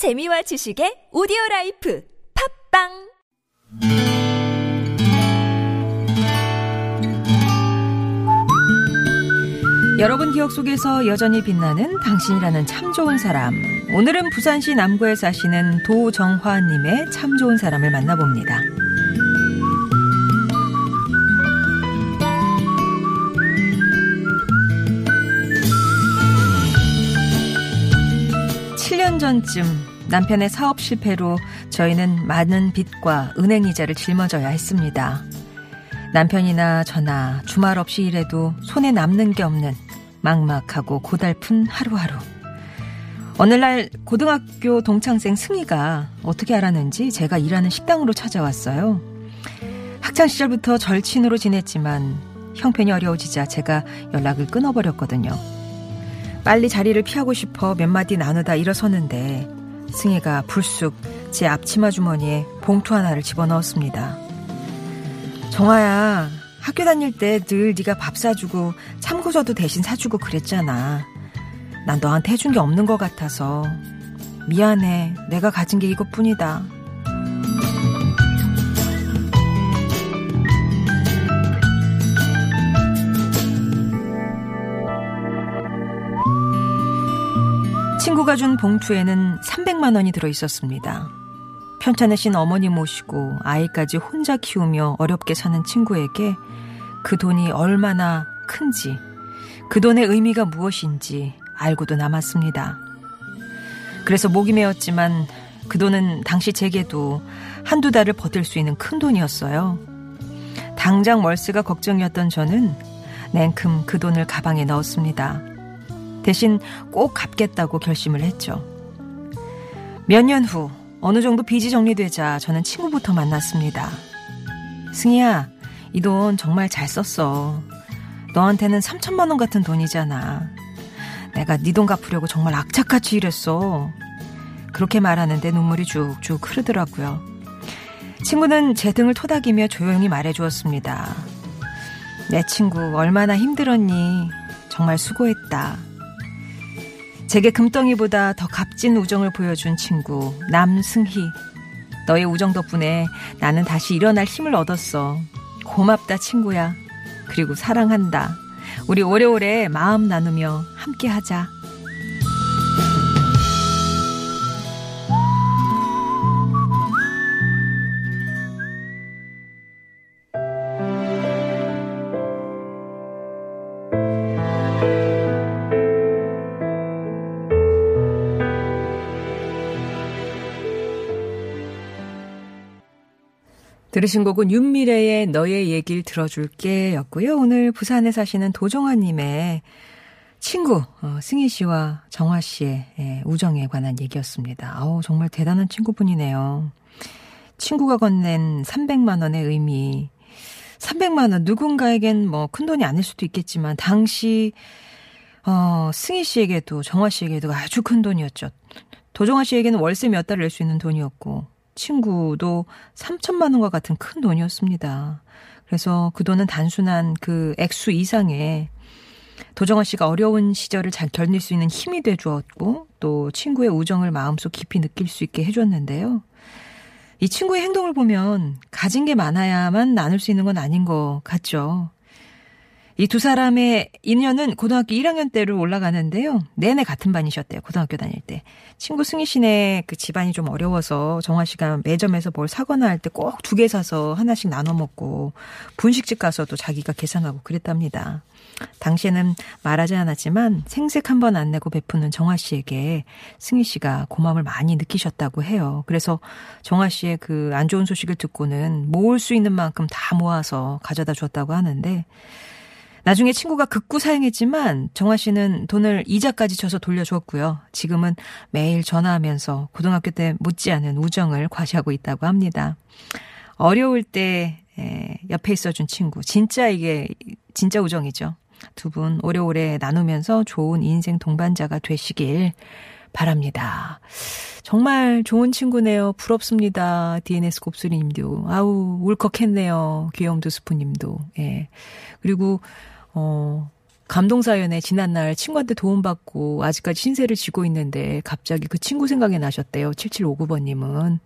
재미와 지식의 오디오 life 팟빵 여러분 기억 속에서 여전히 빛나는 당신이라는 참 좋은 사람. 오늘은 부산시 남구에 사시는 도정화님의 참 좋은 사람을 만나봅니다. 7년 전쯤 남편의 사업 실패로 저희는 많은 빚과 은행 이자를 짊어져야 했습니다. 남편이나 저나 주말 없이 일해도 손에 남는 게 없는 막막하고 고달픈 하루하루. 어느 날 고등학교 동창생 승희가 어떻게 알았는지 제가 일하는 식당으로 찾아왔어요. 학창 시절부터 절친으로 지냈지만 형편이 어려워지자 제가 연락을 끊어버렸거든요. 빨리 자리를 피하고 싶어 몇 마디 나누다 일어섰는데 승희가 불쑥 제 앞치마 주머니에 봉투 하나를 집어넣었습니다. 정아야, 학교 다닐 때 늘 네가 밥 사주고 참고서도 대신 사주고 그랬잖아. 난 너한테 해준 게 없는 것 같아서 미안해. 내가 가진 게 이것뿐이다. 친구가 준 봉투에는 300만 원이 들어 있었습니다. 편찮으신 어머니 모시고 아이까지 혼자 키우며 어렵게 사는 친구에게 그 돈이 얼마나 큰지, 그 돈의 의미가 무엇인지 알고도 남았습니다. 그래서 목이 메었지만 그 돈은 당시 제게도 한두 달을 버틸 수 있는 큰 돈이었어요. 당장 월세가 걱정이었던 저는 냉큼 그 돈을 가방에 넣었습니다. 대신 꼭 갚겠다고 결심을 했죠. 몇 년 후, 어느 정도 빚이 정리되자 저는 친구부터 만났습니다. 승희야, 이 돈 정말 잘 썼어. 너한테는 3천만 원 같은 돈이잖아. 내가 네 돈 갚으려고 정말 악착같이 일했어. 그렇게 말하는데 눈물이 쭉쭉 흐르더라고요. 친구는 제 등을 토닥이며 조용히 말해주었습니다. 내 친구 얼마나 힘들었니? 정말 수고했다. 제게 금덩이보다 더 값진 우정을 보여준 친구 남승희. 너의 우정 덕분에 나는 다시 일어날 힘을 얻었어. 고맙다 친구야. 그리고 사랑한다. 우리 오래오래 마음 나누며 함께 하자. 들으신 곡은 윤미래의 너의 얘기를 들어줄게 였고요. 오늘 부산에 사시는 도정아님의 친구, 어, 승희 씨와 정화 씨의 예, 우정에 관한 얘기였습니다. 아우, 정말 대단한 친구분이네요. 친구가 건넨 300만원의 의미. 300만원, 누군가에겐 뭐 큰 돈이 아닐 수도 있겠지만, 당시, 어, 승희 씨에게도, 정화 씨에게도 아주 큰 돈이었죠. 도정아 씨에게는 월세 몇 달 낼 수 있는 돈이었고, 친구도 3천만 원과 같은 큰 돈이었습니다. 그래서 그 돈은 단순한 그 액수 이상의 도정아 씨가 어려운 시절을 잘 견딜 수 있는 힘이 돼 주었고 또 친구의 우정을 마음속 깊이 느낄 수 있게 해줬는데요. 이 친구의 행동을 보면 가진 게 많아야만 나눌 수 있는 건 아닌 것 같죠. 이 두 사람의 인연은 고등학교 1학년 때로 올라가는데요. 내내 같은 반이셨대요. 고등학교 다닐 때. 친구 승희 씨네 그 집안이 좀 어려워서 정화 씨가 매점에서 뭘 사거나 할 때 꼭 두 개 사서 하나씩 나눠 먹고 분식집 가서도 자기가 계산하고 그랬답니다. 당시에는 말하지 않았지만 생색 한 번 안 내고 베푸는 정화 씨에게 승희 씨가 고마움을 많이 느끼셨다고 해요. 그래서 정화 씨의 그 안 좋은 소식을 듣고는 모을 수 있는 만큼 다 모아서 가져다 줬다고 하는데 나중에 친구가 극구 사용했지만 정화 씨는 돈을 이자까지 쳐서 돌려줬고요. 지금은 매일 전화하면서 고등학교 때 못지않은 우정을 과시하고 있다고 합니다. 어려울 때 옆에 있어준 친구. 진짜 이게 진짜 우정이죠. 두 분 오래오래 나누면서 좋은 인생 동반자가 되시길 바랍니다. 정말 좋은 친구네요. 부럽습니다. DNS 곱슬이님도. 아우, 울컥했네요. 귀염 두 스프님도. 예. 그리고, 어, 감동 사연에 지난날 친구한테 도움받고 아직까지 신세를 지고 있는데 갑자기 그 친구 생각이 나셨대요. 7759번님은.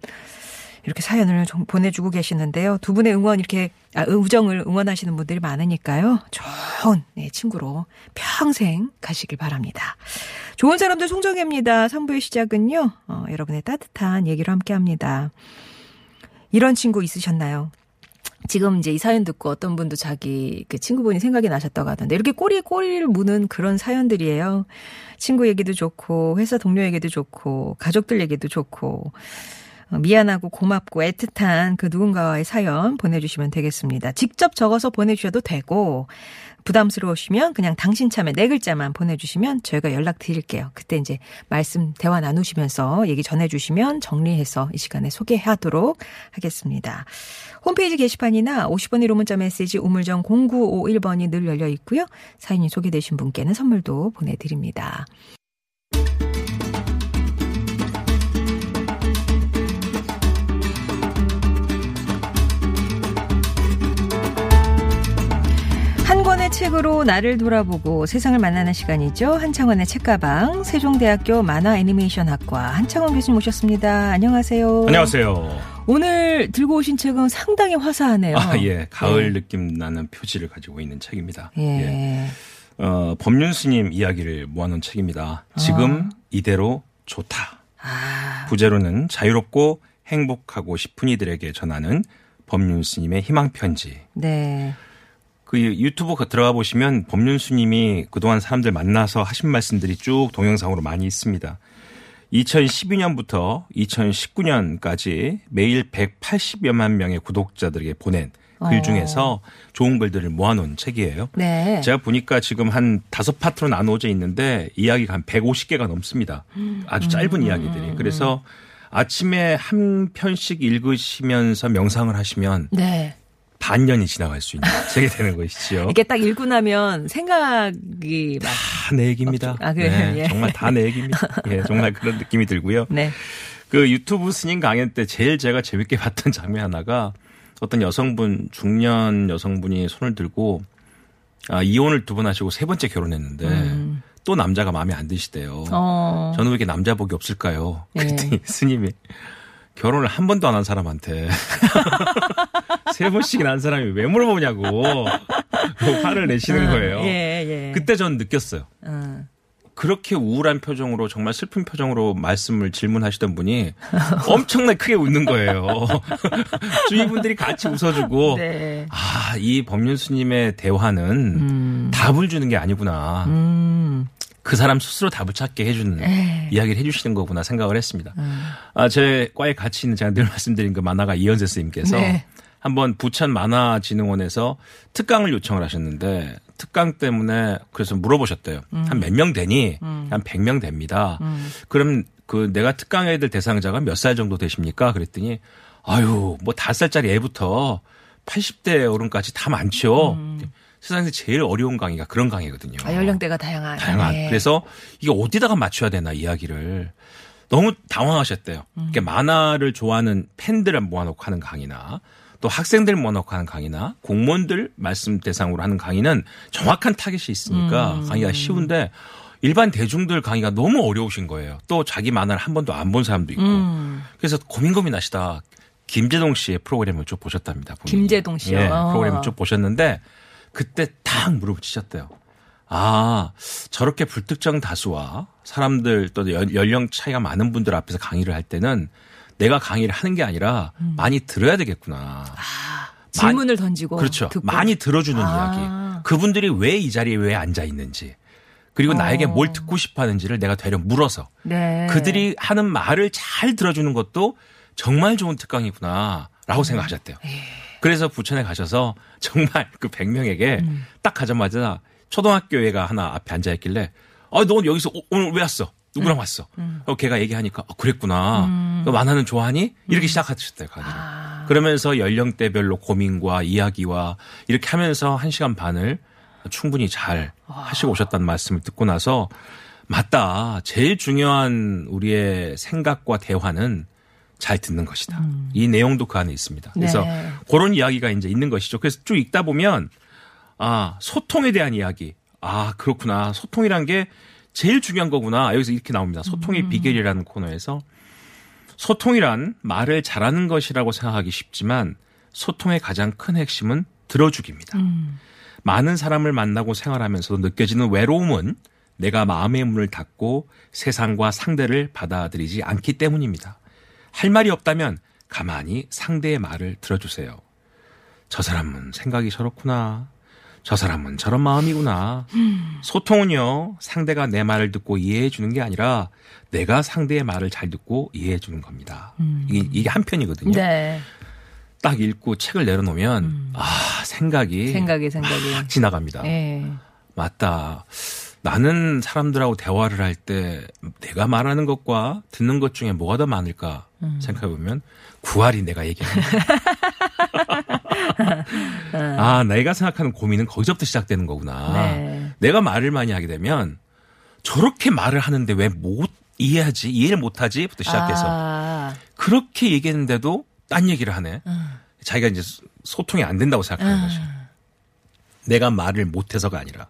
이렇게 사연을 좀 보내주고 계시는데요. 두 분의 응원 이렇게 아, 우정을 응원하시는 분들이 많으니까요. 좋은 네, 친구로 평생 가시길 바랍니다. 좋은 사람들 송정혜입니다. 3부의 시작은요. 어, 여러분의 따뜻한 얘기로 함께합니다. 이런 친구 있으셨나요? 지금 이제 이 사연 듣고 어떤 분도 자기 그 친구분이 생각이 나셨다고 하던데 이렇게 꼬리에 꼬리를 무는 그런 사연들이에요. 친구 얘기도 좋고 회사 동료 얘기도 좋고 가족들 얘기도 좋고 어, 미안하고 고맙고 애틋한 그 누군가와의 사연 보내주시면 되겠습니다. 직접 적어서 보내주셔도 되고 부담스러우시면 그냥 당신 참여 네 글자만 보내주시면 저희가 연락 드릴게요. 그때 이제 말씀 대화 나누시면서 얘기 전해주시면 정리해서 이 시간에 소개하도록 하겠습니다. 홈페이지 게시판이나 50번 1호 문자 메시지 우물정 0951번이 늘 열려 있고요. 사연이 소개되신 분께는 선물도 보내드립니다. 책으로 나를 돌아보고 세상을 만나는 시간이죠. 한창원의 책가방 세종대학교 만화 애니메이션학과 한창원 교수님 오셨습니다. 안녕하세요. 안녕하세요. 오늘 들고 오신 책은 상당히 화사하네요. 아, 예. 가을 네. 느낌 나는 표지를 가지고 있는 책입니다. 예. 예. 어, 법륜 스님 이야기를 모아놓은 책입니다. 지금 아. 이대로 좋다. 아. 부제로는 자유롭고 행복하고 싶은 이들에게 전하는 법륜 스님의 희망 편지. 네. 그 유튜브 들어가 보시면 법륜 스님이 그동안 사람들 만나서 하신 말씀들이 쭉 동영상으로 많이 있습니다. 2012년부터 2019년까지 매일 180여만 명의 구독자들에게 보낸 글 어. 중에서 좋은 글들을 모아놓은 책이에요. 네. 제가 보니까 지금 한 다섯 파트로 나누어져 있는데 이야기가 한 150개가 넘습니다. 아주 짧은 음. 이야기들이. 그래서 아침에 한 편씩 읽으시면서 명상을 하시면 네. 반년이 지나갈 수 있는 책이 되는 것이지요. 이게 딱 읽고 나면 생각이 다내 얘기입니다. 아, 그래요? 네, 예. 정말 다 내 얘기입니다. 예, 정말 그런 느낌이 들고요. 네. 그 유튜브 스님 강연 때 제일 제가 재밌게 봤던 장면 하나가 어떤 여성분 중년 여성분이 손을 들고 아, 이혼을 두 번 하시고 세 번째 결혼했는데 음. 또 남자가 마음에 안 드시대요. 어. 저는 왜 이렇게 남자 복이 없을까요? 예. 그랬더니 스님이 결혼을 한 번도 안 한 사람한테 세 번씩이나 한 사람이 왜 물어보냐고 화를 내시는 거예요. 예, 예. 그때 전 느꼈어요. 어. 그렇게 우울한 표정으로 정말 슬픈 표정으로 말씀을 질문하시던 분이 엄청나게 크게 웃는 거예요. 주위 분들이 같이 웃어주고 네. 아, 이 법륜 스님의 대화는 음. 답을 주는 게 아니구나. 음. 그 사람 스스로 답을 찾게 해주는 에이. 이야기를 해주시는 거구나 생각을 했습니다. 음. 아, 제 과에 같이 있는 제가 늘 말씀드린 그 만화가 이현세 스님께서 네. 한번 부천 만화진흥원에서 특강을 요청을 하셨는데 특강 때문에 그래서 물어보셨대요. 한몇 명 되니? 한 100명 됩니다. 음. 그럼 그 내가 특강 애들 대상자가 몇 살 정도 되십니까? 그랬더니 아유, 뭐 5살짜리 애부터 80대 어른까지 다 많죠. 세상에서 제일 어려운 강의가 그런 강의거든요. 아, 연령대가 다양한. 다양한. 네. 그래서 이게 어디다가 맞춰야 되나 이야기를 너무 당황하셨대요. 음. 그러니까 만화를 좋아하는 팬들을 모아놓고 하는 강의나 또 학생들 모아놓고 하는 강의나 공무원들 말씀 대상으로 하는 강의는 정확한 타겟이 있으니까 음. 강의가 쉬운데 일반 대중들 강의가 너무 어려우신 거예요. 또 자기 만화를 한 번도 안 본 사람도 있고. 음. 그래서 고민 고민하시다 김재동 씨의 프로그램을 쭉 보셨답니다. 본인이. 김재동 씨요? 예, 아. 프로그램을 쭉 보셨는데 그때 딱 무릎을 치셨대요. 아, 저렇게 불특정 다수와 사람들 또 연- 연령 차이가 많은 분들 앞에서 강의를 할 때는 내가 강의를 하는 게 아니라 많이 들어야 되겠구나. 질문을 던지고. 그렇죠. 듣고. 많이 들어주는 아. 이야기. 그분들이 왜 이 자리에 왜 앉아 있는지. 그리고 어. 나에게 뭘 듣고 싶어 하는지를 내가 되려 물어서 네. 그들이 하는 말을 잘 들어주는 것도 정말 좋은 특강이구나. 라고 음. 생각하셨대요. 예. 그래서 부천에 가셔서 정말 그 100명에게 음. 딱 가자마자 초등학교 애가 하나 앞에 앉아 있길래 아, 너 여기서 오- 오늘 왜 왔어? 음. 누구랑 왔어? 어, 걔가 얘기하니까 아, 그랬구나. 너 만화는 좋아하니? 이렇게 시작하셨대요, 강의를. 음. 아. 그러면서 연령대별로 고민과 이야기와 이렇게 하면서 한 시간 반을 충분히 잘 하시고 오셨다는 말씀을 듣고 나서 맞다. 제일 중요한 우리의 생각과 대화는 잘 듣는 것이다. 이 내용도 그 안에 있습니다. 그래서 음. 네. 그런 이야기가 이제 있는 것이죠. 그래서 쭉 읽다 보면 아, 소통에 대한 이야기. 아, 그렇구나. 소통이란 게 제일 중요한 거구나. 여기서 이렇게 나옵니다. 소통의 비결이라는 코너에서 소통이란 말을 잘하는 것이라고 생각하기 쉽지만 소통의 가장 큰 핵심은 들어주기입니다. 많은 사람을 만나고 생활하면서도 느껴지는 외로움은 내가 마음의 문을 닫고 세상과 상대를 받아들이지 않기 때문입니다. 할 말이 없다면 가만히 상대의 말을 들어주세요. 저 사람은 생각이 저렇구나. 저 사람은 저런 마음이구나. 소통은요, 상대가 내 말을 듣고 이해해 주는 게 아니라 내가 상대의 말을 잘 듣고 이해해 주는 겁니다. 이게, 이게 한편이거든요. 네. 딱 읽고 책을 내려놓으면, 아, 생각이. 생각이 생각이. 확 지나갑니다. 예. 맞다. 나는 사람들하고 대화를 할 때 내가 말하는 것과 듣는 것 중에 뭐가 더 많을까 생각해 보면 구할이 내가 얘기하는 거야. 아, 내가 생각하는 고민은 거기서부터 시작되는 거구나. 네. 내가 말을 많이 하게 되면 저렇게 말을 하는데 왜 못 이해하지? 이해를 못하지?부터 시작해서 아, 그렇게 얘기했는데도 딴 얘기를 하네. 자기가 이제 소통이 안 된다고 생각하는 거죠. 내가 말을 못해서가 아니라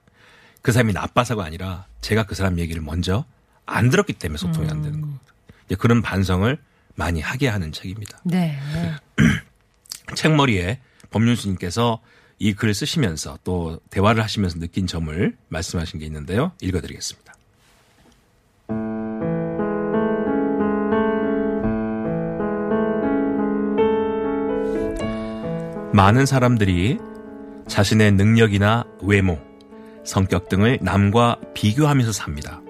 그 사람이 나빠서가 아니라 제가 그 사람 얘기를 먼저 안 들었기 때문에 소통이 안 되는 거거든요. 이제 그런 반성을 많이 하게 하는 책입니다. 네. 책머리에 법륜스님께서 이 글을 쓰시면서 또 대화를 하시면서 느낀 점을 말씀하신 게 있는데요. 읽어드리겠습니다. 많은 사람들이 자신의 능력이나 외모, 성격 등을 남과 비교하면서 삽니다.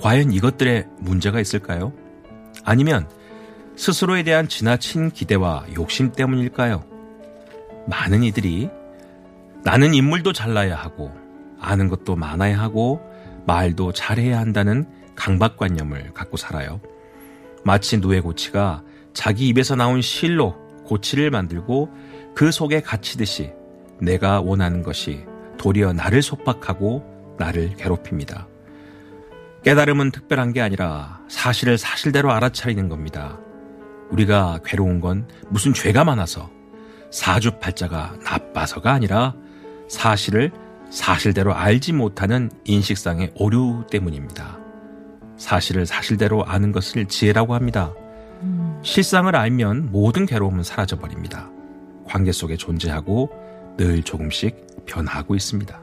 과연 이것들에 문제가 있을까요? 아니면 스스로에 대한 지나친 기대와 욕심 때문일까요? 많은 이들이 나는 인물도 잘나야 하고 아는 것도 많아야 하고 말도 잘해야 한다는 강박관념을 갖고 살아요. 마치 누에고치가 자기 입에서 나온 실로 고치를 만들고 그 속에 갇히듯이 내가 원하는 것이 도리어 나를 속박하고 나를 괴롭힙니다. 깨달음은 특별한 게 아니라 사실을 사실대로 알아차리는 겁니다. 우리가 괴로운 건 무슨 죄가 많아서 사주팔자가 나빠서가 아니라 사실을 사실대로 알지 못하는 인식상의 오류 때문입니다. 사실을 사실대로 아는 것을 지혜라고 합니다. 실상을 알면 모든 괴로움은 사라져버립니다. 관계 속에 존재하고 늘 조금씩 변하고 있습니다.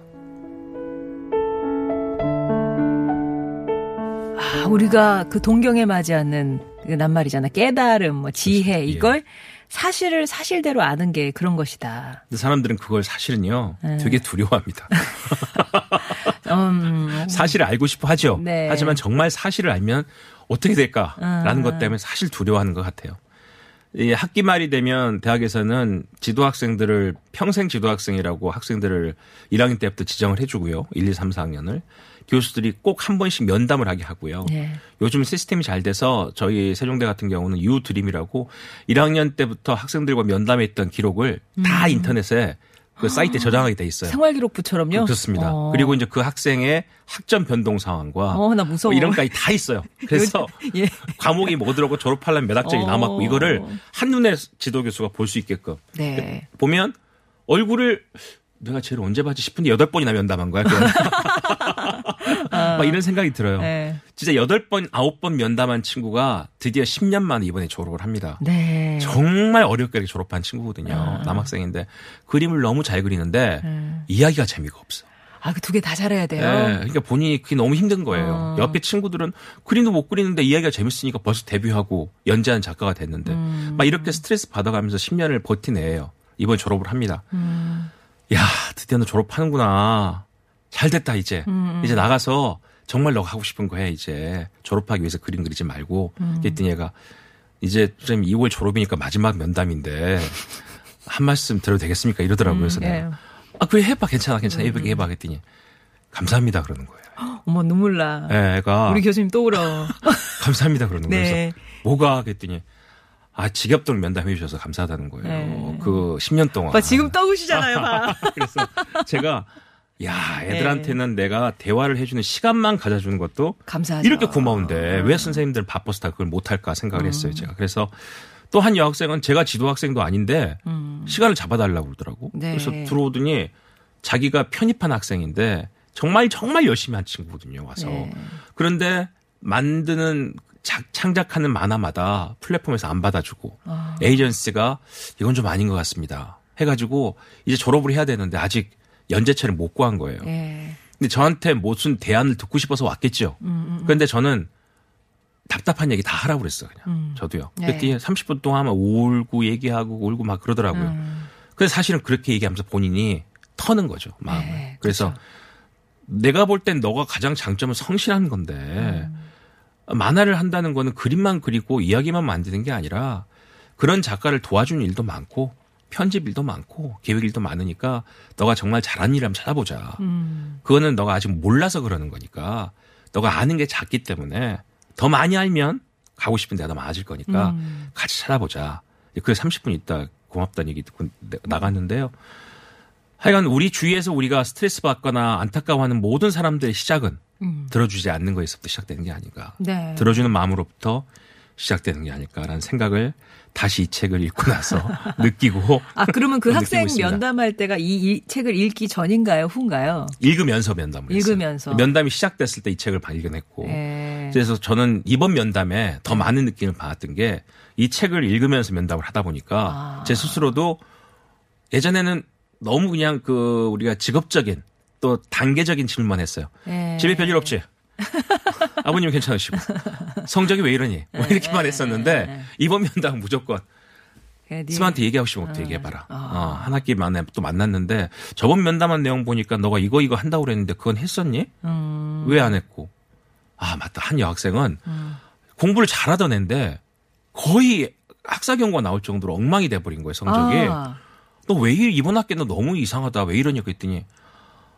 아, 우리가 그 동경에 맞이하는 그 낱말이잖아. 깨달음, 뭐 지혜 예. 이걸 사실을 사실대로 아는 게 그런 것이다. 근데 사람들은 그걸 사실은요, 네. 되게 두려워합니다. 음, 사실을 알고 싶어 하죠. 네. 하지만 정말 사실을 알면 어떻게 될까라는 음. 것 때문에 사실 두려워하는 것 같아요. 이 학기 말이 되면 대학에서는 지도 학생들을 평생 지도 학생이라고 학생들을 1학년 때부터 지정을 해주고요. 1, 2, 3, 4학년을 교수들이 꼭 한 번씩 면담을 하게 하고요. 네. 요즘 시스템이 잘 돼서 저희 세종대 같은 경우는 유드림이라고 1학년 때부터 학생들과 면담했던 기록을 다 인터넷에 그 사이트에 저장하게 돼 있어요. 생활기록부처럼요. 그렇습니다. 어. 그리고 이제 그 학생의 학점 변동 상황과 어, 나 무서워. 뭐 이런 것까지 다 있어요. 그래서 예. 과목이 뭐 들어고 졸업하려면 몇 학점이 어. 남았고 이거를 한눈에 지도 교수가 볼 수 있게끔 네. 보면 얼굴을 내가 쟤를 언제 봤지 싶은데 여덟 번이나 면담한 거야. 그냥. 막 이런 생각이 들어요. 아. 네. 진짜 여덟 번, 아홉 번 면담한 친구가 드디어 10년 만에 이번에 졸업을 합니다. 네. 정말 어렵게 졸업한 친구거든요. 아. 남학생인데 그림을 너무 잘 그리는데 음. 이야기가 재미가 없어. 아, 그 두 개 다 잘해야 돼요. 예, 그러니까 본인이 그게 너무 힘든 거예요. 어. 옆에 친구들은 그림도 못 그리는데 이야기가 재밌으니까 벌써 데뷔하고 연재한 작가가 됐는데 음. 막 이렇게 스트레스 받아가면서 10년을 버티네요. 이번 졸업을 합니다. 음. 야, 드디어 너 졸업하는구나. 잘 됐다 이제. 음. 이제 나가서 정말 너가 하고 싶은 거 해 이제. 졸업하기 위해서 그림 그리지 말고. 음. 그랬더니 얘가 이제 좀 2월 졸업이니까 마지막 면담인데 한 말씀 드려도 되겠습니까? 이러더라고요. 그래서 예. 내가 아, 그래 해봐 괜찮아 괜찮아 해봐 해봐 했더니 감사합니다 그러는 거예요. 어머, 눈물 나. 예, 애가 우리 교수님 또 울어. 감사합니다 그러는 거예요. 네. 그래서 뭐가 그랬더니 아 지겹도록 면담해 주셔서 감사하다는 거예요. 네. 그 10년 동안. 봐, 지금 떠우시잖아요, 봐. 그래서 제가 야 애들한테는 내가 대화를 해주는 시간만 가져주는 것도 감사하죠. 이렇게 고마운데 왜 선생님들 바빠서 다 그걸 못할까 생각을 했어요 제가. 그래서 또 한 여학생은 제가 지도 학생도 아닌데 시간을 잡아달라고 그러더라고. 네. 그래서 들어오더니 자기가 편입한 학생인데 정말 정말 열심히 한 친구거든요. 와서 네. 그런데 만드는 작- 창작하는 만화마다 플랫폼에서 안 받아주고 아. 에이전시가 이건 좀 아닌 것 같습니다. 해가지고 이제 졸업을 해야 되는데 아직 연재체를 못 구한 거예요. 예. 근데 저한테 무슨 대안을 듣고 싶어서 왔겠죠. 음, 그런데 저는 답답한 얘기 다 하라고 그랬어요. 그냥 저도요. 네. 그랬더니 30분 동안 막 울고 얘기하고 울고 막 그러더라고요. 음. 그래서 사실은 그렇게 얘기하면서 본인이 터는 거죠 마음을. 네, 그래서 내가 볼 땐 너가 가장 장점은 성실한 건데 음. 만화를 한다는 거는 그림만 그리고 이야기만 만드는 게 아니라 그런 작가를 도와주는 일도 많고 편집 일도 많고 계획 일도 많으니까 너가 정말 잘하는 일 한번 찾아보자. 음. 그거는 너가 아직 몰라서 그러는 거니까 너가 아는 게 작기 때문에 더 많이 알면 가고 싶은 데가 더 많아질 거니까 음. 같이 찾아보자. 그래서 30분 있다 고맙다는 얘기 듣고 나갔는데요. 하여간 우리 주위에서 우리가 스트레스 받거나 안타까워하는 모든 사람들의 시작은 음. 들어주지 않는 거에서부터 시작되는 게 아닌가. 네. 들어주는 마음으로부터 시작되는 게 아닐까라는 생각을 다시 이 책을 읽고 나서 느끼고 아 그러면 그 학생. 면담할 때가 이, 이 책을 읽기 전인가요, 후인가요? 읽으면서 면담을 했어요. 읽으면서. 면담이 시작됐을 때 이 책을 발견했고 예. 그래서 저는 이번 면담에 더 많은 느낌을 받았던 게 이 책을 읽으면서 면담을 하다 보니까 아. 제 스스로도 예전에는 너무 그냥 그 우리가 직업적인 또 단계적인 질문만 했어요. 예. 집에 별일 없지? 아버님 괜찮으시고 성적이 왜 이러니? 뭐 이렇게만 했었는데 이번 면담은 무조건 예, 네. 스마한테 얘기하고 싶으면 어떻게 얘기해봐라. 아. 어, 한 학기 만에 또 만났는데 저번 면담한 내용 보니까 너가 이거 이거 한다고 그랬는데 그건 했었니? 음. 왜안 했고? 아 맞다 한 여학생은 공부를 잘하던 애인데 거의 학사 경고가 나올 정도로 엉망이 돼버린 거예요 성적이. 아. 너왜 이번 학기는 너무 이상하다 왜 이러냐 그랬더니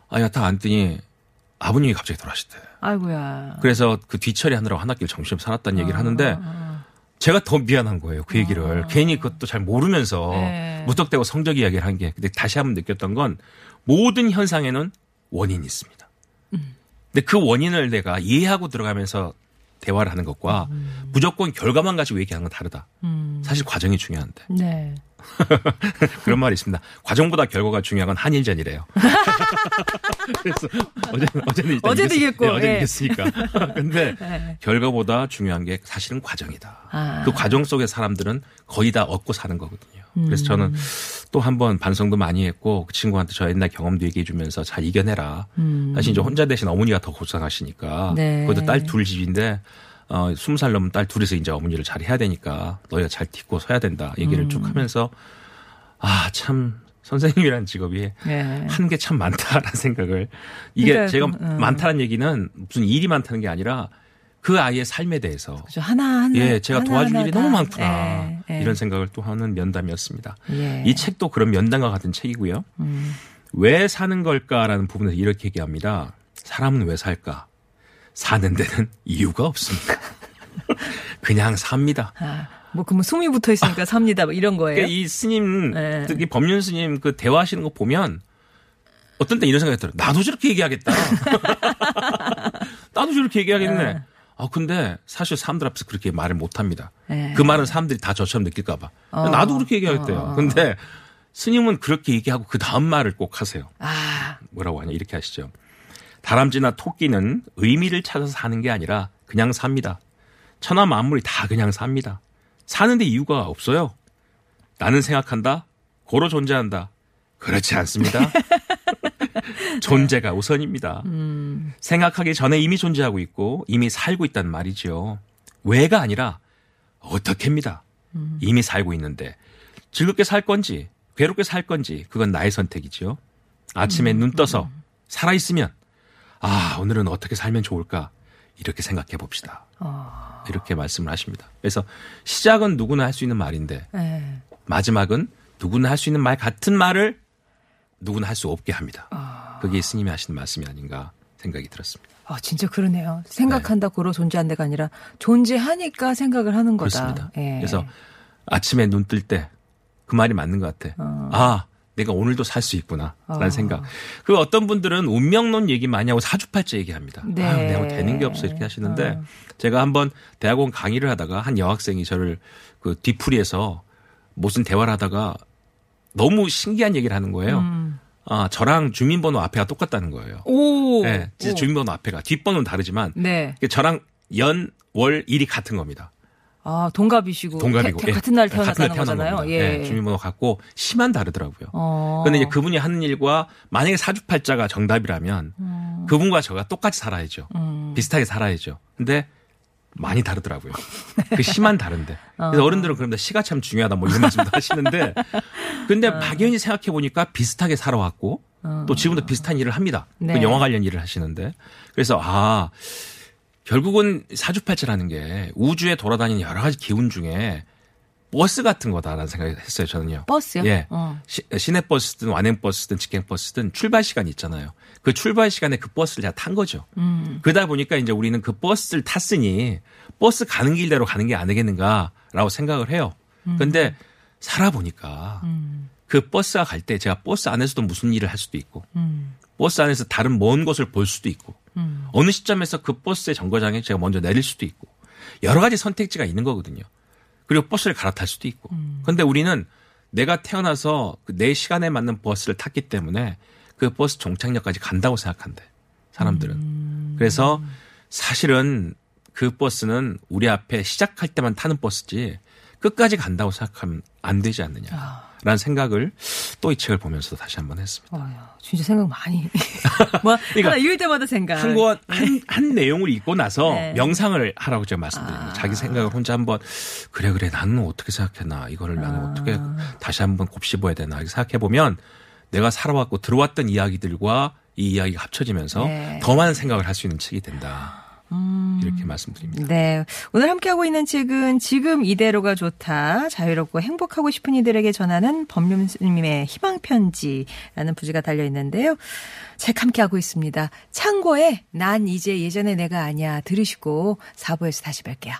아야 다 앉더니 아버님이 갑자기 돌아가셨대. 아이고야. 그래서 그 뒤처리 하느라고 한 학기를 정신없이 살았다는 얘기를 아, 하는데 아, 제가 더 미안한 거예요. 그 얘기를. 괜히 그것도 잘 모르면서 네. 무턱대고 성적 이야기를 한 게. 근데 다시 한번 느꼈던 건 모든 현상에는 원인이 있습니다. 음. 근데 그 원인을 내가 이해하고 들어가면서 대화를 하는 것과 무조건 결과만 가지고 얘기하는 건 다르다. 음. 사실 과정이 중요한데. 네. 그런 말이 있습니다. 과정보다 결과가 중요한 건 한일전이래요. 그래서 어제는, 어제는 일단 어제도 이겼- 이겼고, 네, 어제는 예. 이겼으니까. 근데 네. 결과보다 중요한 게 사실은 과정이다. 아. 그 과정 속의 사람들은 거의 다 얻고 사는 거거든요. 음. 그래서 저는 또 한 번 반성도 많이 했고 그 친구한테 저 옛날 경험도 얘기해 주면서 잘 이겨내라. 사실 이제 혼자 대신 어머니가 더 고생하시니까 음. 네. 그것도 딸 둘 집인데 어, 20살 넘은 딸 둘이서 이제 어머니를 잘 해야 되니까 너희가 잘 딛고 서야 된다. 얘기를 음. 쭉 하면서 아, 참 선생님이라는 직업이 네. 한게 참 많다라는 생각을 이게 그러니까 제가 좀, 음. 많다는 얘기는 무슨 일이 많다는 게 아니라 그 아이의 삶에 대해서 그죠. 하나 하나. 예, 제가 하나, 도와줄 하나 일이 다. 너무 많구나. 예, 예. 이런 생각을 또 하는 면담이었습니다. 예. 이 책도 그런 면담과 같은 책이고요. 음. 왜 사는 걸까라는 부분에서 이렇게 얘기합니다. 사람은 왜 살까? 사는 데는 이유가 없습니다. 그냥 삽니다. 아, 뭐 그러면 숨이 붙어 있으니까 삽니다. 뭐 이런 거예요. 그러니까 이 스님, 네. 특히 법륜 스님 그 대화하시는 거 보면 어떤 때 이런 생각이 들어요. 나도 저렇게 얘기하겠다. 나도 저렇게 얘기하겠네. 네. 아, 근데 사실 사람들 앞에서 그렇게 말을 못 합니다. 네. 그 말은 사람들이 다 저처럼 느낄까 봐. 어. 나도 그렇게 얘기하겠대요. 어. 근데 스님은 그렇게 얘기하고 그 다음 말을 꼭 하세요. 아, 뭐라고 하냐 이렇게 하시죠. 다람쥐나 토끼는 의미를 찾아서 사는 게 아니라 그냥 삽니다. 천하 만물이 다 그냥 삽니다. 사는데 이유가 없어요. 나는 생각한다. 고로 존재한다. 그렇지 않습니다. 존재가 우선입니다. 음. 생각하기 전에 이미 존재하고 있고 이미 살고 있다는 말이죠. 왜가 아니라 어떻게입니다. 이미 살고 있는데 즐겁게 살 건지 괴롭게 살 건지 그건 나의 선택이죠. 아침에 눈 떠서 살아 있으면 아 오늘은 어떻게 살면 좋을까 이렇게 생각해 봅시다. 어, 이렇게 말씀을 하십니다. 그래서 시작은 누구나 할 수 있는 말인데 예. 마지막은 누구나 할 수 있는 말 같은 말을 누구나 할 수 없게 합니다. 그게 스님이 하시는 말씀이 아닌가 생각이 들었습니다. 아, 진짜 그러네요. 생각한다 고로 존재한다가 아니라 존재하니까 생각을 하는 거다. 그렇습니다. 예. 그래서 아침에 눈 뜰 때 그 말이 맞는 것 같아. 어. 아, 내가 오늘도 살 수 있구나. 라는 어. 생각. 그 어떤 분들은 운명론 얘기 많이 하고 사주팔자 얘기합니다. 네. 아, 내가 뭐 되는 게 없어. 이렇게 하시는데 어. 제가 한번 대학원 강의를 하다가 한 여학생이 저를 그 뒤풀이에서 무슨 대화를 하다가 너무 신기한 얘기를 하는 거예요. 음. 아, 저랑 주민번호 앞에가 똑같다는 거예요. 오. 네, 진짜 오. 주민번호 앞에가 뒷번호는 다르지만 네. 저랑 연, 월, 일이 같은 겁니다. 아, 동갑이시고. 동갑이고 태- 예. 같은 날 네, 같은 태어났다는 날 태어난 거잖아요. 겁니다. 예. 네, 주민번호 같고 시만 다르더라고요. 어. 근데 이제 그분이 하는 일과 만약에 사주팔자가 정답이라면 음. 그분과 저가 똑같이 살아야죠. 비슷하게 살아야죠. 근데 많이 다르더라고요. 그 시만 다른데. 그래서 어 른들은 그런데 시가 참 중요하다 뭐 이런 말씀도 하시는데 근데 어. 막연히 생각해 보니까 비슷하게 살아왔고 또 지금도 비슷한 일을 합니다. 네. 그 영화 관련 일을 하시는데 그래서 아 결국은 사주팔자라는 게 우주에 돌아다니는 여러 가지 기운 중에 버스 같은 거다라는 생각을 했어요, 저는요. 버스요? 예. 어. 시, 시내버스든 완행버스든 직행버스든 출발 시간이 있잖아요. 그 출발 시간에 그 버스를 제가 탄 거죠. 음. 그러다 보니까 이제 우리는 그 버스를 탔으니 버스 가는 길대로 가는 게 아니겠는가라고 생각을 해요. 근데 살아보니까 음. 그 버스가 갈 때 제가 버스 안에서도 무슨 일을 할 수도 있고 음. 버스 안에서 다른 먼 곳을 볼 수도 있고 음. 어느 시점에서 그 버스의 정거장에 제가 먼저 내릴 수도 있고 여러 가지 선택지가 있는 거거든요. 그리고 버스를 갈아탈 수도 있고. 그런데 우리는 내가 태어나서 그내 시간에 맞는 버스를 탔기 때문에 그 버스 종착역까지 간다고 생각한대. 사람들은. 그래서 사실은 그 버스는 우리 앞에 시작할 때만 타는 버스지 끝까지 간다고 생각하면 안 되지 않느냐 라는 생각을 또 이 책을 보면서 다시 한번 했습니다. 어휴, 진짜 생각 많이. 뭐, 그러니까 하나 읽을 때마다 생각. 한 권, 한, 한 내용을 읽고 나서 네. 명상을 하라고 제가 말씀드립니다. 자기 생각을 혼자 한번, 그래, 그래, 나는 어떻게 생각했나. 이거를 나는 어떻게 다시 한번 곱씹어야 되나. 이렇게 생각해 보면 내가 살아왔고 들어왔던 이야기들과 이 이야기가 합쳐지면서 네. 더 많은 생각을 할 수 있는 책이 된다. 이렇게 말씀드립니다. 네. 오늘 함께하고 있는 책은 지금 이대로가 좋다. 자유롭고 행복하고 싶은 이들에게 전하는 법륜스님의 희망편지라는 부제가 달려 있는데요. 책 함께하고 있습니다. 창고에 난 이제 예전의 내가 아니야 들으시고 4부에서 다시 뵐게요.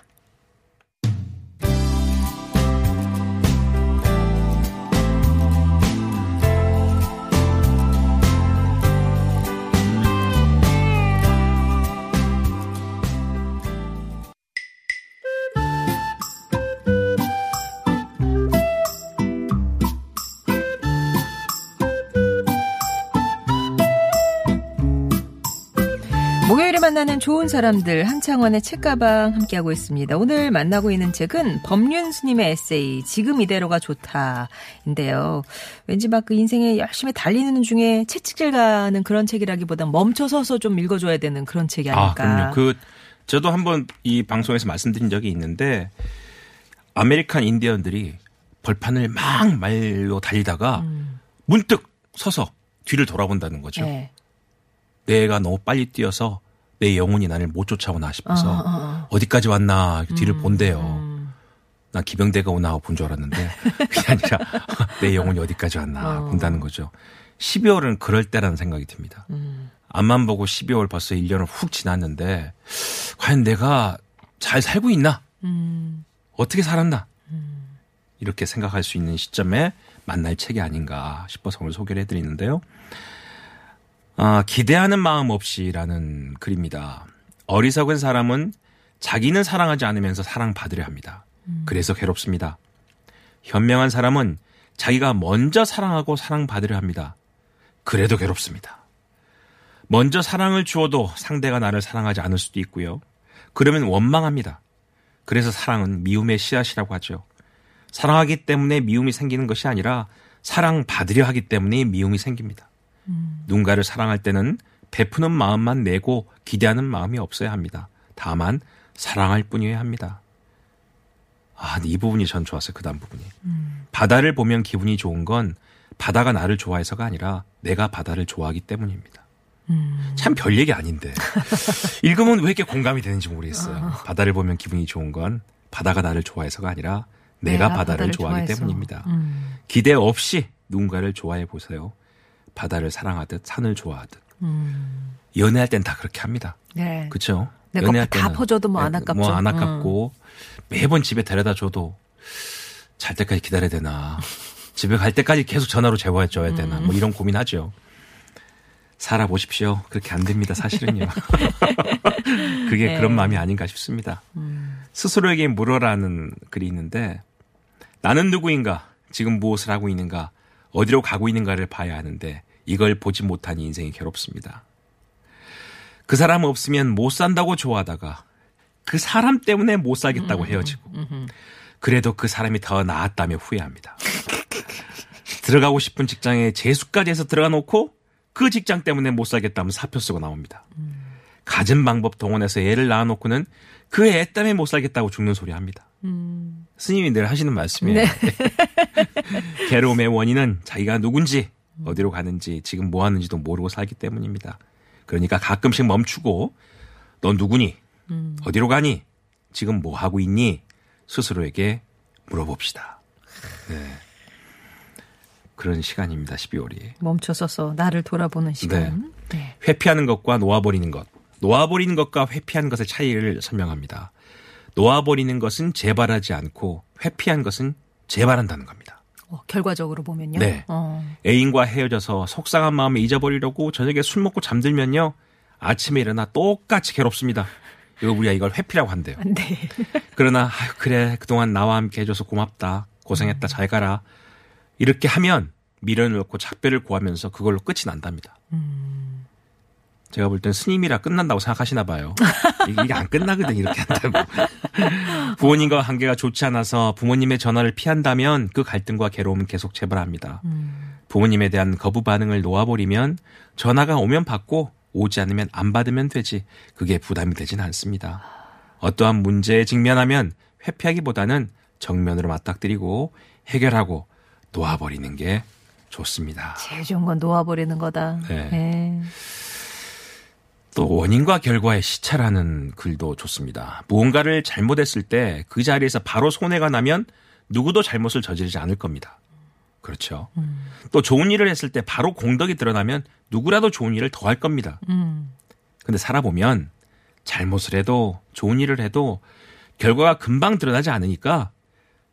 만나는 좋은 사람들 한창원의 책가방 함께하고 있습니다. 오늘 만나고 있는 책은 법륜 스님의 에세이 지금 이대로가 좋다인데요. 왠지 막 그 인생에 열심히 달리는 중에 채찍질 가는 그런 책이라기보단 멈춰서서 좀 읽어줘야 되는 그런 책이 아닐까. 아, 그럼요. 그, 저도 한번 이 방송에서 말씀드린 적이 있는데, 아메리칸 인디언들이 벌판을 막 말로 달리다가 문득 서서 뒤를 돌아본다는 거죠. 음. 네. 내가 너무 빨리 뛰어서 내 영혼이 나를 못 쫓아오나 싶어서 어, 어, 어. 어디까지 왔나 이렇게 뒤를 본대요. 음. 난 기병대가 오나 하고 본 줄 알았는데 그게 아니라 내 영혼이 어디까지 왔나 어. 본다는 거죠. 12월은 그럴 때라는 생각이 듭니다. 음. 앞만 보고 12월 벌써 1년을 훅 지났는데 과연 내가 잘 살고 있나? 음. 어떻게 살았나? 이렇게 생각할 수 있는 시점에 만날 책이 아닌가 싶어서 오늘 소개를 해드리는데요. 아, 기대하는 마음 없이라는 글입니다. 어리석은 사람은 자기는 사랑하지 않으면서 사랑받으려 합니다. 그래서 괴롭습니다. 현명한 사람은 자기가 먼저 사랑하고 사랑받으려 합니다. 그래도 괴롭습니다. 먼저 사랑을 주어도 상대가 나를 사랑하지 않을 수도 있고요. 그러면 원망합니다. 그래서 사랑은 미움의 씨앗이라고 하죠. 사랑하기 때문에 미움이 생기는 것이 아니라 사랑받으려 하기 때문에 미움이 생깁니다. 누군가를 사랑할 때는 베푸는 마음만 내고 기대하는 마음이 없어야 합니다. 다만 사랑할 뿐이어야 합니다. 아, 이 부분이 전 좋았어요. 그 다음 부분이. 바다를 보면 기분이 좋은 건 바다가 나를 좋아해서가 아니라 내가 바다를 좋아하기 때문입니다. 참별 얘기 아닌데. 읽으면 왜 이렇게 공감이 되는지 모르겠어요. 바다를 보면 기분이 좋은 건 바다가 나를 좋아해서가 아니라 내가, 내가 바다를, 바다를 좋아하기 좋아해서. 때문입니다. 음. 기대 없이 누군가를 좋아해 보세요. 바다를 사랑하듯 산을 좋아하듯. 음. 연애할 땐 다 그렇게 합니다. 네. 그렇죠? 내거다 퍼줘도 뭐 안 아깝죠. 음. 뭐안 아깝고 매번 집에 데려다 줘도 잘 때까지 기다려야 되나. 집에 갈 때까지 계속 전화로 재워야 줘야 되나. 음. 뭐 이런 고민하죠. 살아보십시오. 그렇게 안 됩니다. 사실은요. 그게 네. 그런 마음이 아닌가 싶습니다. 음. 스스로에게 물어라는 글이 있는데 나는 누구인가? 지금 무엇을 하고 있는가? 어디로 가고 있는가를 봐야 하는데 이걸 보지 못하니 인생이 괴롭습니다. 그 사람 없으면 못 산다고 좋아하다가 그 사람 때문에 못 살겠다고 헤어지고 그래도 그 사람이 더 나았다며 후회합니다. 들어가고 싶은 직장에 재수까지 해서 들어가 놓고 그 직장 때문에 못 살겠다면 사표 쓰고 나옵니다. 가진 방법 동원해서 애를 낳아놓고는 그 애 때문에 못 살겠다고 죽는 소리 합니다. 스님이 늘 하시는 말씀이에요. 괴로움의 원인은 자기가 누군지 어디로 가는지 지금 뭐 하는지도 모르고 살기 때문입니다. 그러니까 가끔씩 멈추고 너 누구니? 어디로 가니? 지금 뭐 하고 있니? 스스로에게 물어봅시다. 네. 그런 시간입니다. 12월이. 멈춰서서 나를 돌아보는 시간. 네. 회피하는 것과 놓아버리는 것. 놓아버리는 것과 회피하는 것의 차이를 설명합니다. 놓아버리는 것은 재발하지 않고 회피한 것은 재발한다는 겁니다. 어, 결과적으로 보면요. 네. 어. 애인과 헤어져서 속상한 마음에 잊어버리려고 저녁에 술 먹고 잠들면요. 아침에 일어나 똑같이 괴롭습니다. 이거 우리가 이걸 회피라고 한대요. 네. 그러나 아유, 그래 그동안 나와 함께 해줘서 고맙다 고생했다 잘 가라 이렇게 하면 미련을 놓고 작별을 구하면서 그걸로 끝이 난답니다. 제가 볼 땐 스님이라 끝난다고 생각하시나 봐요. 이게, 안 끝나거든 이렇게 한다고. 부모님과 관계가 좋지 않아서 부모님의 전화를 피한다면 그 갈등과 괴로움은 계속 재발합니다. 부모님에 대한 거부 반응을 놓아버리면 전화가 오면 받고 오지 않으면 안 받으면 되지 그게 부담이 되진 않습니다. 어떠한 문제에 직면하면 회피하기보다는 정면으로 맞닥뜨리고 해결하고 놓아버리는 게 좋습니다. 제일 좋은 건 놓아버리는 거다. 네. 네. 또 원인과 결과의 시차라는 글도 좋습니다. 무언가를 잘못했을 때 그 자리에서 바로 손해가 나면 누구도 잘못을 저지르지 않을 겁니다. 그렇죠. 또 좋은 일을 했을 때 바로 공덕이 드러나면 누구라도 좋은 일을 더 할 겁니다. 음. 근데 살아보면 잘못을 해도 좋은 일을 해도 결과가 금방 드러나지 않으니까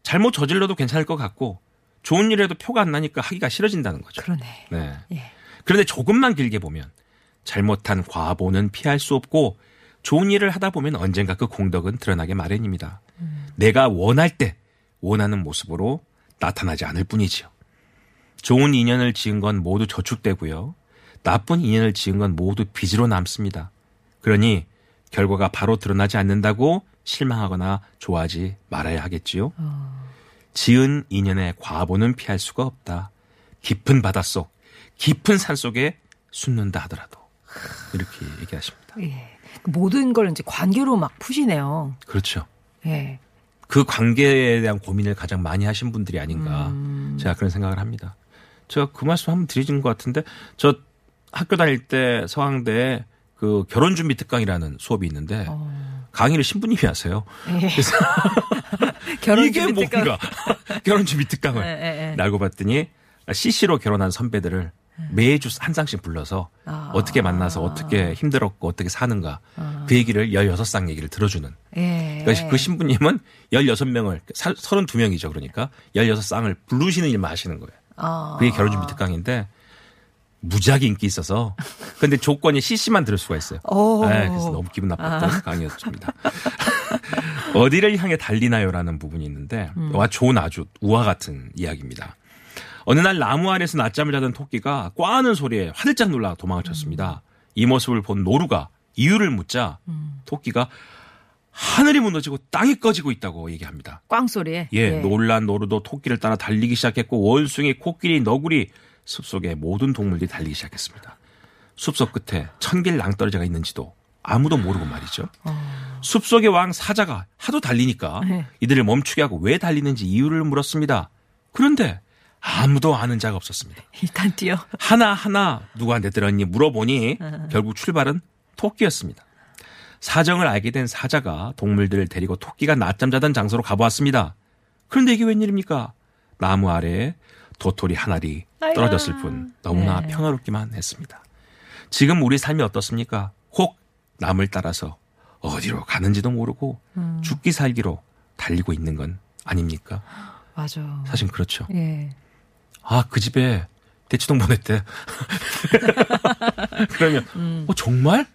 잘못 저질러도 괜찮을 것 같고 좋은 일을 해도 표가 안 나니까 하기가 싫어진다는 거죠. 그러네. 네. 예. 그런데 조금만 길게 보면 잘못한 과보는 피할 수 없고 좋은 일을 하다 보면 언젠가 그 공덕은 드러나게 마련입니다. 내가 원할 때 원하는 모습으로 나타나지 않을 뿐이지요. 좋은 인연을 지은 건 모두 저축되고요. 나쁜 인연을 지은 건 모두 빚으로 남습니다. 그러니 결과가 바로 드러나지 않는다고 실망하거나 좋아하지 말아야 하겠지요. 지은 인연의 과보는 피할 수가 없다. 깊은 바닷속, 깊은 산 속에 숨는다 하더라도 이렇게 얘기하십니다. 예. 모든 걸 이제 관계로 막 푸시네요. 그렇죠. 예. 그 관계에 대한 고민을 가장 많이 하신 분들이 아닌가 제가 그런 생각을 합니다. 제가 그 말씀 한번 드리진 것 같은데 저 학교 다닐 때 서강대에 그 결혼 준비 특강이라는 수업이 있는데 강의를 신부님이 하세요. 예. 그래서 결혼 이게 준비 특강. 뭔가 결혼 준비 특강을 예, 예, 예. 알고 봤더니 CC로 결혼한 선배들을 매주 한 쌍씩 불러서 아. 어떻게 만나서 어떻게 힘들었고 어떻게 사는가 그 얘기를 16쌍 얘기를 들어주는 예. 그러니까 그 신부님은 16명을 32명이죠 그러니까 16쌍을 부르시는 일만 하시는 거예요. 아. 그게 결혼 준비 특강인데 무지하게 인기 있어서 근데 조건이 CC만 들을 수가 있어요. 오. 네, 그래서 너무 기분 나빴던 강의였습니다. 어디를 향해 달리나요라는 부분이 있는데 와 좋은 아주 우화 같은 이야기입니다. 어느 날 나무 아래서 낮잠을 자던 토끼가 꽈하는 소리에 화들짝 놀라 도망을 쳤습니다. 이 모습을 본 노루가 이유를 묻자 토끼가 하늘이 무너지고 땅이 꺼지고 있다고 얘기합니다. 꽝 소리에. 예, 놀란 노루도 토끼를 따라 달리기 시작했고 원숭이, 코끼리, 너구리 숲속의 모든 동물들이 달리기 시작했습니다. 숲속 끝에 천길 낭떠러지가 있는지도 아무도 모르고 말이죠. 숲속의 왕 사자가 하도 달리니까 네. 이들을 멈추게 하고 왜 달리는지 이유를 물었습니다. 그런데 아무도 아는 자가 없었습니다. 일단 뛰어. 하나하나 누구한테 들었니 물어보니 결국 출발은 토끼였습니다. 사정을 알게 된 사자가 동물들을 데리고 토끼가 낮잠 자던 장소로 가보았습니다. 그런데 이게 웬일입니까? 나무 아래에 도토리 한 알이 떨어졌을 뿐 너무나 네. 평화롭기만 했습니다. 지금 우리 삶이 어떻습니까? 혹 남을 따라서 어디로 가는지도 모르고 죽기 살기로 달리고 있는 건 아닙니까? 맞아. 사실 그렇죠. 예. 아, 그 집에 대치동 보냈대. 그러면, 어, 정말?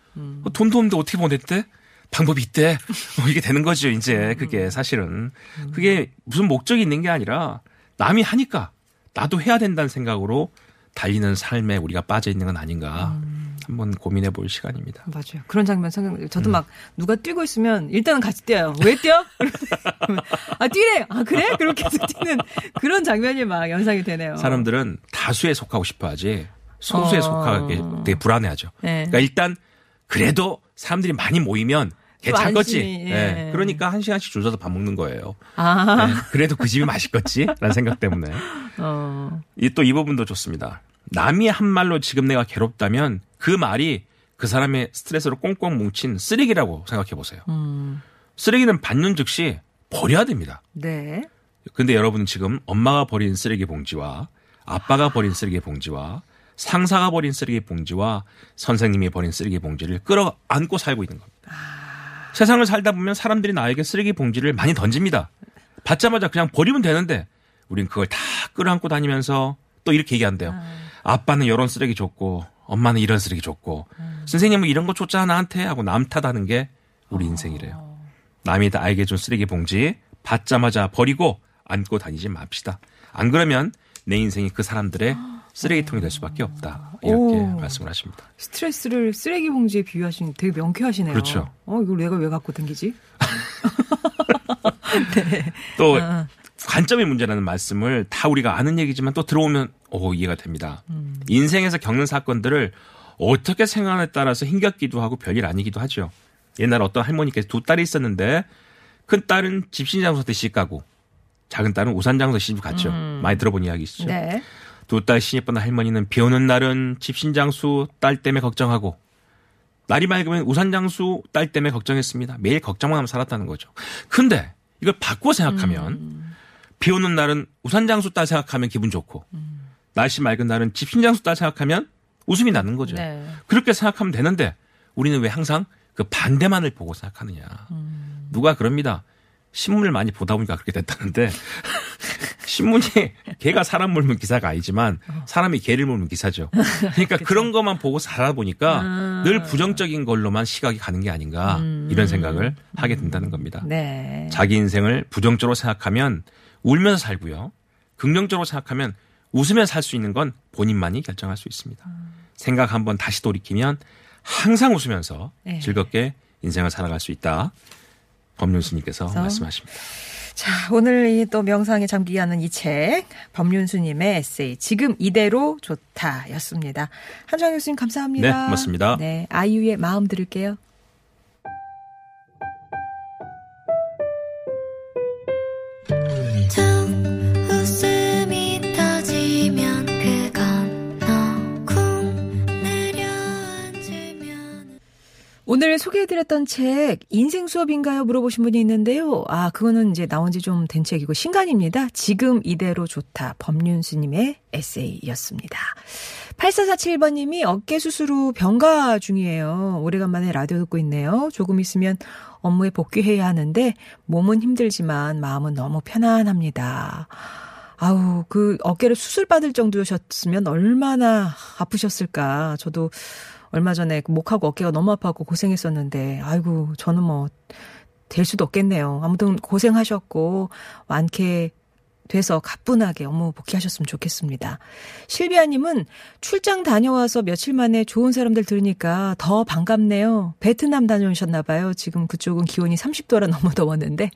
어, 돈도 없는데 어떻게 보냈대? 방법이 있대. 어, 이게 되는 거죠, 이제. 그게 사실은. 그게 무슨 목적이 있는 게 아니라 남이 하니까 나도 해야 된다는 생각으로 달리는 삶에 우리가 빠져 있는 건 아닌가 음. 한번 고민해 볼 시간입니다. 맞아요. 그런 장면 생각. 음. 저도 막 누가 뛰고 있으면 일단은 같이 뛰어요. 왜 뛰어? 아 뛰래. 아 그래? 그렇게 해서 뛰는 그런 장면이 막 연상이 되네요. 사람들은 다수에 속하고 싶어하지 소수에 어. 속하게 되게 불안해하죠. 네. 그러니까 일단 그래도 사람들이 많이 모이면 괜찮겠지. 안심이, 예. 네. 그러니까 한 시간씩 줄 서서 밥 먹는 거예요. 아, 네. 그래도 그 집이 맛있겠지라는 생각 때문에. 어, 이또이 부분도 좋습니다. 남이 한 말로 지금 내가 괴롭다면 그 말이 그 사람의 스트레스로 꽁꽁 뭉친 쓰레기라고 생각해 보세요. 음, 쓰레기는 받는 즉시 버려야 됩니다. 네. 근데 여러분은 지금 엄마가 버린 쓰레기 봉지와 아빠가 버린 쓰레기 봉지와 상사가 버린 쓰레기 봉지와 선생님이 버린 쓰레기 봉지를 끌어안고 살고 있는 겁니다. 세상을 살다 보면 사람들이 나에게 쓰레기 봉지를 많이 던집니다. 받자마자 그냥 버리면 되는데 우린 그걸 다 끌어안고 다니면서 또 이렇게 얘기한대요. 아빠는 이런 쓰레기 줬고 엄마는 이런 쓰레기 줬고 선생님은 이런 거 줬잖아 나한테 하고 남 탓하는 게 우리 인생이래요. 남이 나에게 준 쓰레기 봉지 받자마자 버리고 안고 다니지 맙시다. 안 그러면 내 인생이 그 사람들의 쓰레기통이 될 수밖에 없다. 이렇게 오. 말씀을 하십니다. 스트레스를 쓰레기 봉지에 비유하신 되게 명쾌하시네요. 그렇죠. 어, 이걸 내가 왜 갖고 댕기지? 또 아. 관점의 문제라는 말씀을 다 우리가 아는 얘기지만 또 들어오면 오 이해가 됩니다. 인생에서 겪는 사건들을 어떻게 생각하느냐에 따라서 힘겹기도 하고 별일 아니기도 하죠. 옛날 어떤 할머니께서 두 딸이 있었는데 큰 딸은 집신장소 시집 가고 작은 딸은 우산장소 시집 갔죠. 많이 들어본 이야기시죠. 네. 두딸 신입 보는 할머니는 비 오는 날은 집신장수 딸 때문에 걱정하고 날이 맑으면 우산장수 딸 때문에 걱정했습니다. 매일 걱정만 하면 살았다는 거죠. 근데 이걸 바꾸어 생각하면 비 오는 날은 우산장수 딸 생각하면 기분 좋고 날씨 맑은 날은 집신장수 딸 생각하면 웃음이 나는 거죠. 네. 그렇게 생각하면 되는데 우리는 왜 항상 그 반대만을 보고 생각하느냐. 누가 그럽니다. 신문을 많이 보다 보니까 그렇게 됐다는데 신문이 개가 사람 물면 기사가 아니지만 사람이 개를 물면 기사죠. 그러니까 그런 것만 보고 살아보니까 늘 부정적인 걸로만 시각이 가는 게 아닌가 이런 생각을 하게 된다는 겁니다. 네. 자기 인생을 부정적으로 생각하면 울면서 살고요. 긍정적으로 생각하면 웃으며 살수 있는 건 본인만이 결정할 수 있습니다. 생각 한번 다시 돌이키면 항상 웃으면서 네. 즐겁게 인생을 살아갈 수 있다. 법륜스님께서 말씀하십니다. 자, 오늘 이 또 명상에 잠기게 하는 이 책, 법륜수님의 에세이, 지금 이대로 좋다 였습니다. 한정 교수님 감사합니다. 네, 고맙습니다. 네, 아이유의 마음 들을게요. 오늘 소개해드렸던 책 인생 수업인가요? 물어보신 분이 있는데요. 아 그거는 이제 나온 지 좀 된 책이고 신간입니다. 지금 이대로 좋다 법륜스님의 에세이였습니다. 8447번님이 어깨 수술 후 병가 중이에요. 오래간만에 라디오 듣고 있네요. 조금 있으면 업무에 복귀해야 하는데 몸은 힘들지만 마음은 너무 편안합니다. 아우, 그 어깨를 수술받을 정도셨으면 얼마나 아프셨을까. 저도 얼마 전에 그 목하고 어깨가 너무 아파갖고 고생했었는데, 아이고, 저는 뭐, 될 수도 없겠네요. 아무튼 고생하셨고, 완쾌 돼서 가뿐하게 업무 복귀하셨으면 좋겠습니다. 실비아님은 출장 다녀와서 며칠 만에 좋은 사람들 들으니까 더 반갑네요. 베트남 다녀오셨나봐요. 지금 그쪽은 기온이 30도라 너무 더웠는데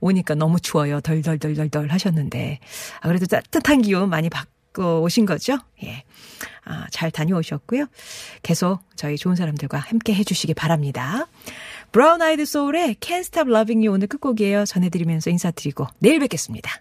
오니까 너무 추워요. 덜덜덜덜덜 하셨는데 아, 그래도 따뜻한 기운 많이 받 고 오신 거죠? 예. 아, 잘 다녀오셨고요. 계속 저희 좋은 사람들과 함께 해주시기 바랍니다. 브라운 아이드 소울의 Can't Stop Loving You 오늘 끝곡이에요. 전해드리면서 인사드리고 내일 뵙겠습니다.